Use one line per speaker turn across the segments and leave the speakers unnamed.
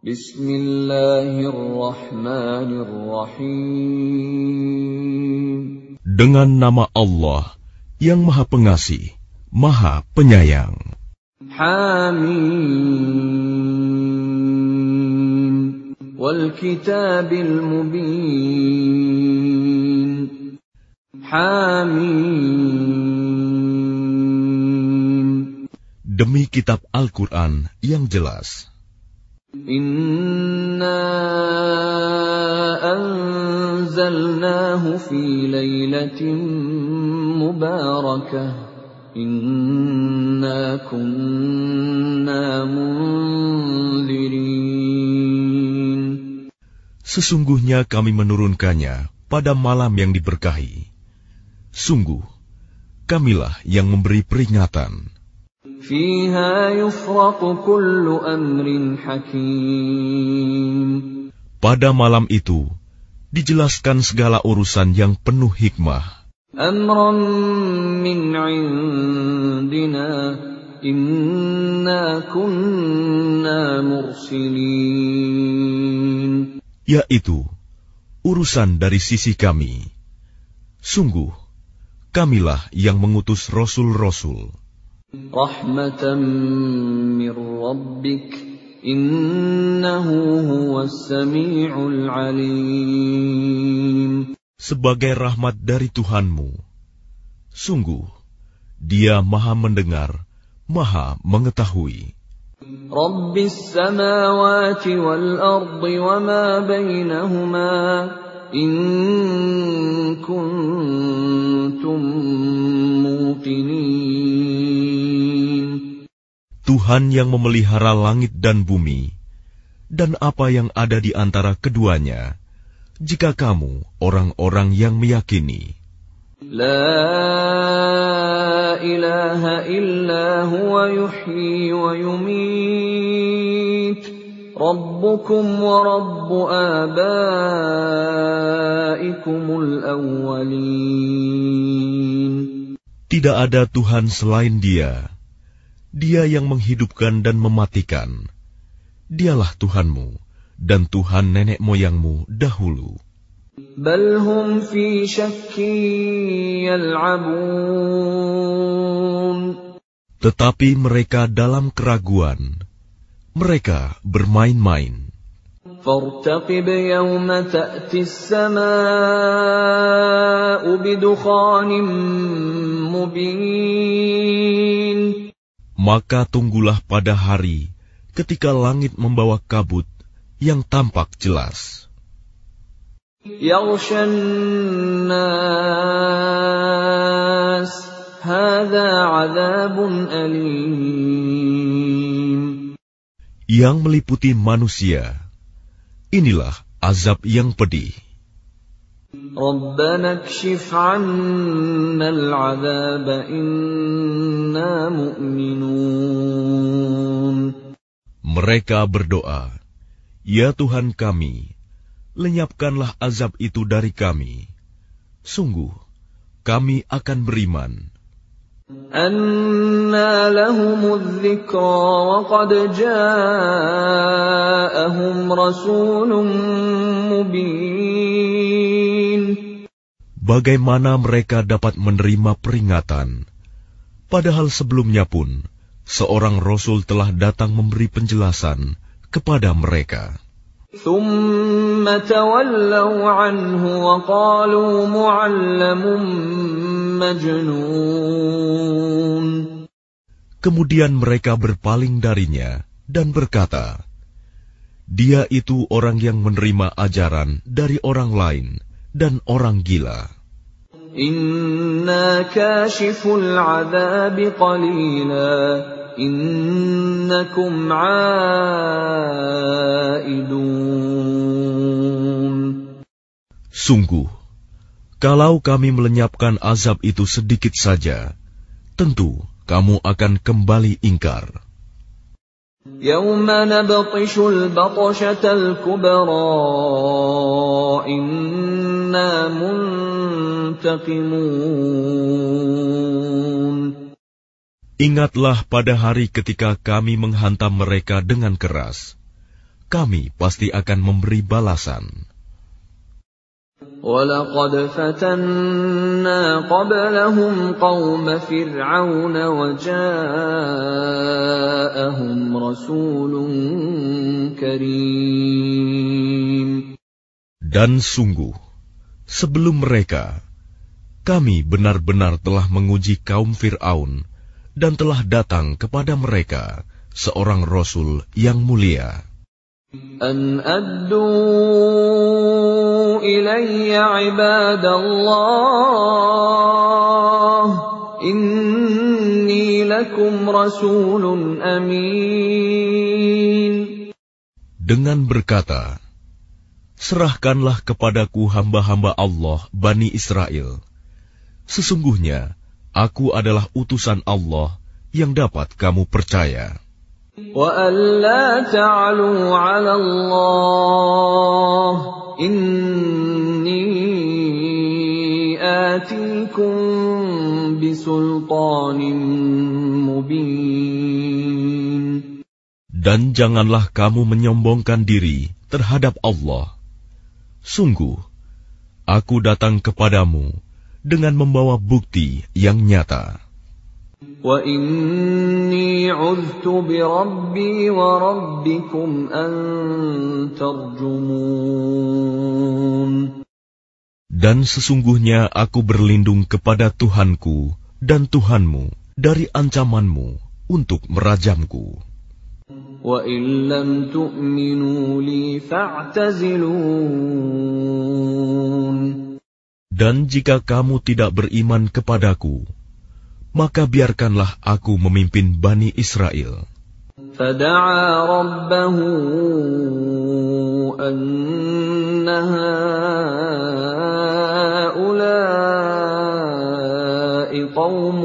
Bismillahirrahmanirrahim.
Dengan nama Allah yang Maha Pengasih, Maha Penyayang.
Hamim wal kitabil mubin. Hamim
Demi kitab Al-Quran yang jelas. Sesungguhnya kami menurunkannya pada malam yang diberkahi. Sungguh, kamilah yang memberi peringatan. Pada malam itu, dijelaskan segala urusan yang penuh hikmah. Yaitu, urusan dari sisi kami. Sungguh, kamilah yang mengutus rasul-rasul sebagai rahmat dari Tuhanmu sungguh dia maha mendengar maha mengetahui.
Rabbis samawati wal ardi bainahuma in kuntum
Tuhan yang memelihara langit dan bumi, dan apa yang ada di antara keduanya, jika kamu orang-orang yang meyakini.
La ilaha illa huwa yuhyi wa yumit. Rabbukum wa Rabbu abaikumul awwalin.
Tidak ada Tuhan selain dia Dia yang menghidupkan dan mematikan. Dialah Tuhanmu dan Tuhan nenek moyangmu dahulu.
بل هم في شك يلعبون
Tetapi mereka dalam keraguan. Mereka bermain-main.
فارتقب يوم تأتي السماء بدخان مبين
maka tunggulah pada hari ketika langit membawa kabut yang tampak jelas. Yang meliputi manusia, inilah azab yang pedih.
ربنا اكشف عنا العذاب إنا مؤمنون
Mereka berdoa, Ya Tuhan kami, lenyapkanlah azab itu dari kami. Sungguh, kami akan beriman.
أنى لهم الذكرى وقد جاءهم رسول مبين
bagaimana mereka dapat menerima peringatan. Padahal sebelumnya pun, seorang Rasul telah datang memberi penjelasan kepada mereka. Kemudian mereka berpaling darinya dan berkata, "Dia itu orang yang menerima ajaran dari orang lain." dan orang gila."
إنا كاشف العذاب قليلا إنكم عائدون
Sungguh, kalau kami melenyapkan azab itu sedikit saja, tentu kamu akan kembali ingkar.
يوم نبطش البطشة الكبرى إنا منتقمون
Ingatlah pada hari ketika kami menghantam mereka dengan keras. kami pasti akan memberi balasan.
ولقد فتنا قبلهم قوم فرعون وجاءهم رسول كريم
Dan sungguh, sebelum mereka, kami benar-benar telah menguji kaum Fir'aun dan telah datang kepada mereka seorang Rasul yang mulia.
أن أدوا إلي عباد الله إني لكم رسول أمين
Dengan berkata, Serahkanlah kepadaku hamba-hamba Allah, Bani Israel. Sesungguhnya, aku adalah utusan Allah yang dapat kamu percaya. Dan janganlah kamu menyombongkan diri terhadap Allah. Sungguh, aku datang kepadamu dengan membawa bukti yang nyata. Dan sesungguhnya aku berlindung kepada Tuhanku dan Tuhanmu dari ancamanmu untuk merajamku.
وإن لم تؤمنوا لي فاعتزلون
Dan jika kamu tidak beriman kepadaku, maka biarkanlah aku memimpin Bani Israel.
فدعا ربه أن هؤلاء قوم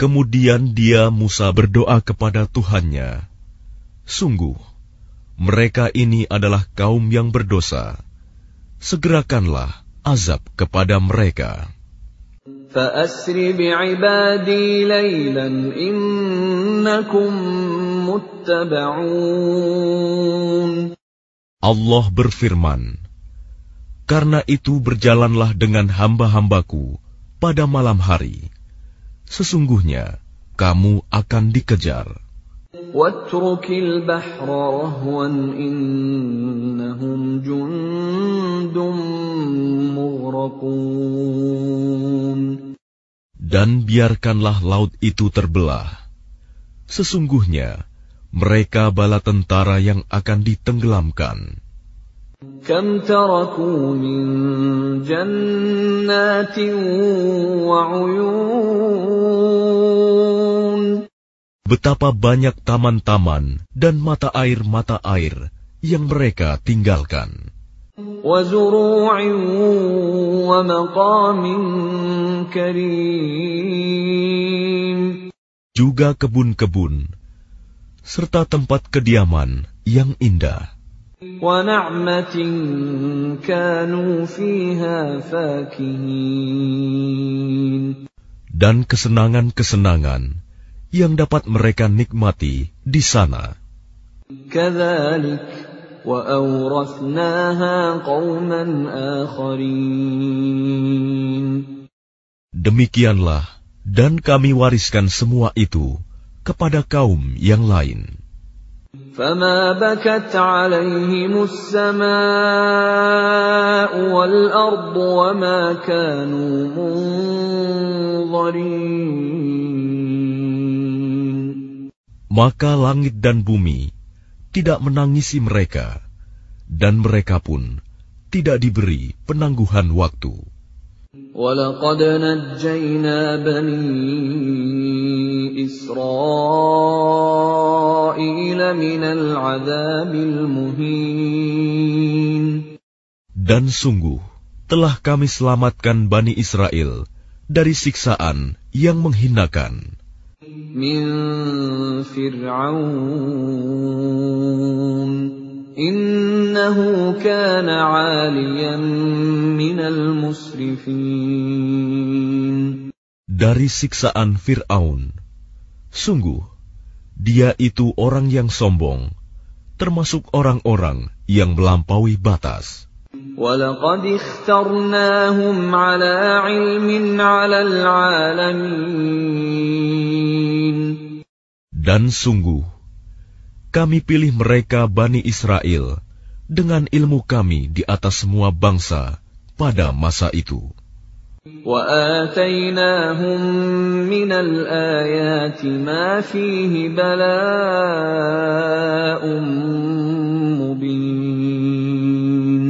Kemudian dia Musa berdoa kepada Tuhannya, Sungguh, mereka ini adalah kaum yang berdosa. Segerakanlah azab kepada mereka.
فأسر بعبادي ليلا إنكم متبعون
Allah berfirman, Karena itu berjalanlah dengan hamba-hambaku pada malam hari. sesungguhnya kamu akan dikejar. Dan biarkanlah laut itu terbelah. Sesungguhnya mereka bala tentara yang akan ditenggelamkan.
كم تركوا من جنات وعيون
Betapa banyak taman-taman dan mata air-mata air yang mereka tinggalkan.
وزروع ومقام كريم
Juga kebun-kebun, serta tempat kediaman yang indah.
ونعمة كانوا فيها فاكهين
Dan kesenangan-kesenangan yang dapat mereka nikmati di sana.
كذلك وأورثناها قوما آخرين
Demikianlah, dan kami wariskan semua itu kepada kaum yang lain.
فما بكت عليهم السماء والأرض وما كانوا منظرين
Maka langit dan bumi tidak menangisi mereka, dan mereka pun tidak diberi penangguhan waktu.
ولقد نجينا بني إسرائيل من العذاب المهين
dan sungguh, telah kami selamatkan Bani Israel dari siksaan yang menghinakan. Dari siksaan Fir'aun. Sungguh, dia itu orang yang sombong, termasuk orang-orang yang melampaui batas. Dan sungguh, kami pilih mereka Bani Israel dengan ilmu kami di atas semua bangsa pada masa itu.
وَآتَيْنَاهُم مِّنَ الْآيَاتِ مَا فِيهِ بَلَاءٌ مُّبِينٌ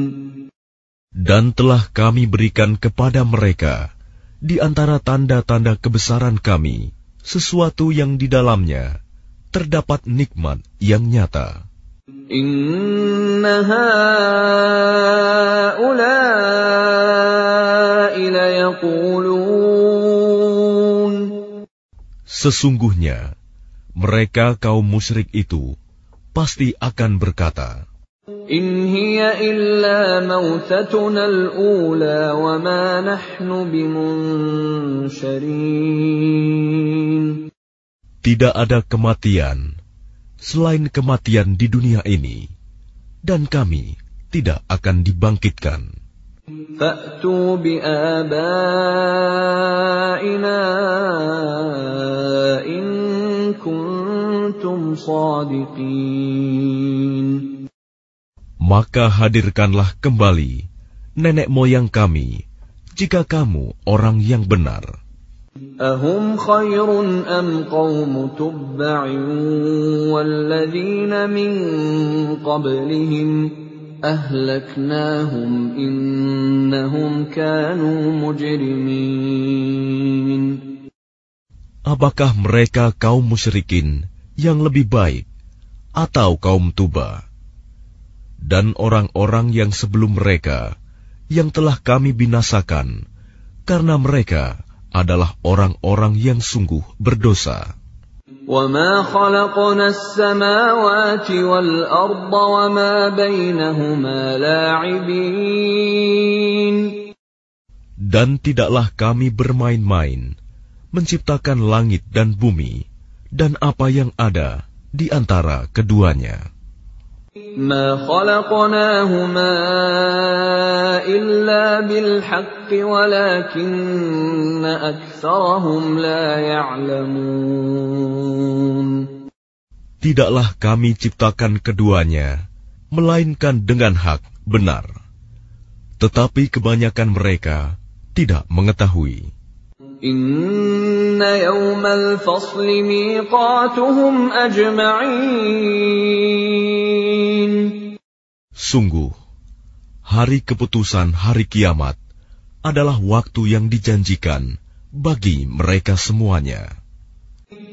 Dan telah kami berikan kepada mereka di antara tanda-tanda kebesaran kami sesuatu yang di dalamnya terdapat nikmat yang nyata. Sesungguhnya mereka kaum musyrik itu pasti akan berkata
In hiya illa mautatuna al-ula wa ma nahnu bimunsharin
Tidak ada kematian selain kematian di dunia ini, dan kami tidak akan dibangkitkan.
فَأْتُوا بِآبَائِنَا إِن كُنتُمْ صَادِقِينَ
Maka hadirkanlah kembali nenek moyang kami, jika kamu orang yang benar.
أهم خير أم قوم تبع والذين من قبلهم أهلكناهم إنهم كانوا مجرمين
Apakah mereka kaum musyrikin yang lebih baik atau kaum tuba? Dan orang-orang yang sebelum mereka yang telah kami binasakan karena mereka adalah orang-orang yang sungguh berdosa.
وما خلقنا السماوات والأرض وما بينهما لاعبين
Dan tidaklah kami bermain-main menciptakan langit dan bumi dan apa yang ada di antara keduanya.
ما خلقناهما إلا بالحق ولكن أكثرهم لا يعلمون
Tidaklah kami ciptakan keduanya, melainkan dengan hak benar. Tetapi kebanyakan mereka tidak mengetahui.
إن يوم الفصل ميقاتهم أجمعين
Sungguh, hari keputusan hari kiamat adalah waktu yang dijanjikan bagi mereka semuanya.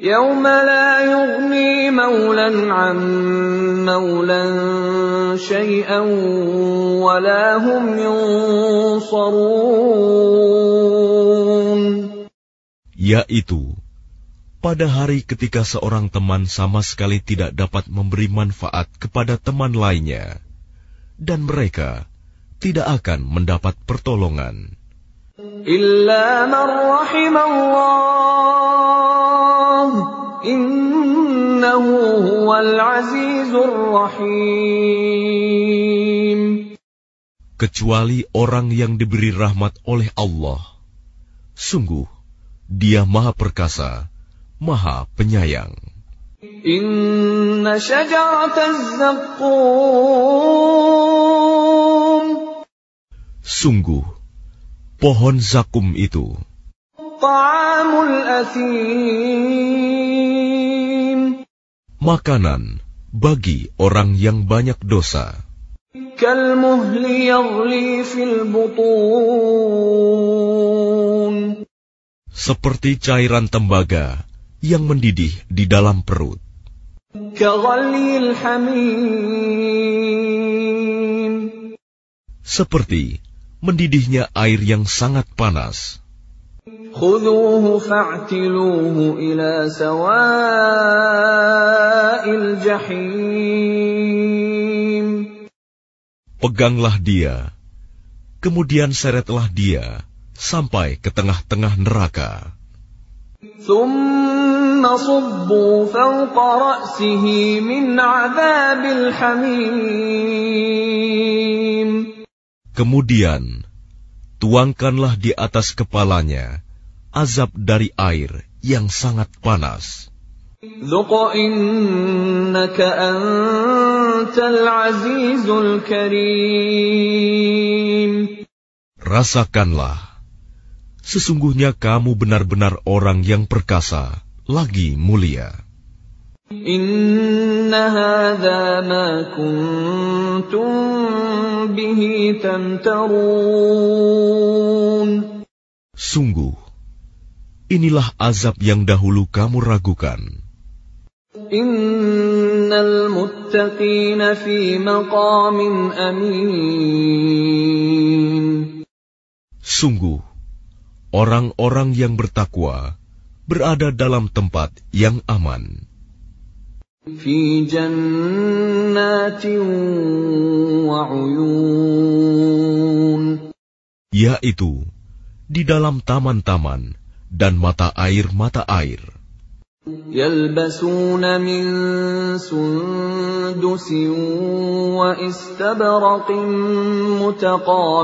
يوم لا يغني مولا عن مولا شيئا ولا هم ينصرون
yaitu pada hari ketika seorang teman sama sekali tidak dapat memberi manfaat kepada teman lainnya, dan mereka tidak akan mendapat pertolongan. Kecuali orang yang diberi rahmat oleh Allah. Sungguh, dia Maha Perkasa, Maha Penyayang. Sungguh, pohon zakum itu. Makanan bagi orang yang banyak dosa seperti cairan tembaga yang mendidih di dalam perut. Seperti mendidihnya air yang sangat panas. Peganglah dia, kemudian seretlah dia sampai ke tengah-tengah neraka. Kemudian, tuangkanlah di atas kepalanya azab dari air yang sangat panas. Rasakanlah, sesungguhnya kamu benar-benar orang yang perkasa, lagi mulia. Sungguh, inilah azab yang dahulu kamu ragukan. Sungguh, orang-orang yang bertakwa berada dalam tempat yang aman,
في جنات وعيون
yaitu di dalam taman-taman dan mata air-mata air.
يلبسون من سندس واستبرق متقابلين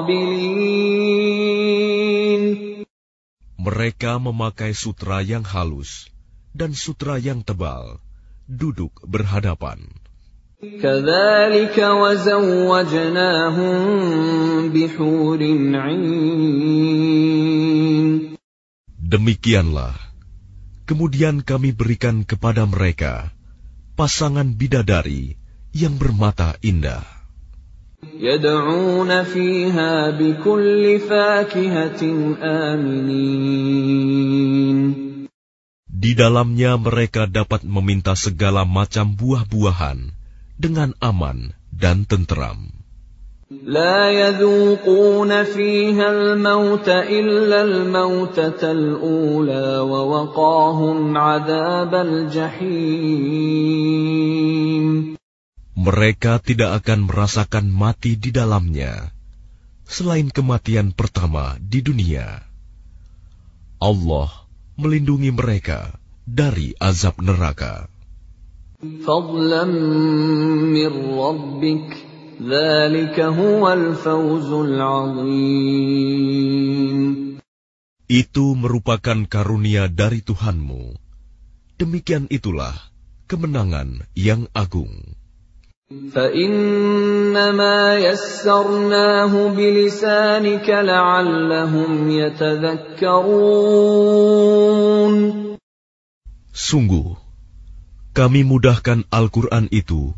mereka memakai sutra yang halus dan sutra yang tebal, duduk berhadapan. Demikianlah, kemudian kami berikan kepada mereka pasangan bidadari yang bermata indah.
يدعون فيها بكل فاكهة آمنين
Di dalamnya mereka dapat meminta segala macam buah-buahan dengan aman dan tentram.
لا يذوقون فيها الموت إلا الموتة الأولى ووقاهم عذاب الجحيم
mereka tidak akan merasakan mati di dalamnya, selain kematian pertama di dunia. Allah melindungi mereka dari azab neraka. Itu merupakan karunia dari Tuhanmu. Demikian itulah kemenangan yang agung.
فإنما يسرناه بلسانك لعلهم يتذكرون
Sungguh, kami mudahkan Al-Quran itu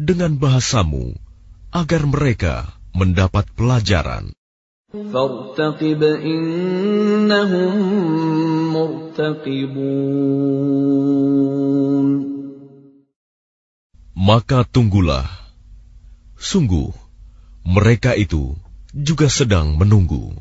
dengan bahasamu agar mereka mendapat pelajaran.
فارتقب إنهم مرتقبون
Maka tunggulah. Sungguh, mereka itu juga sedang menunggu.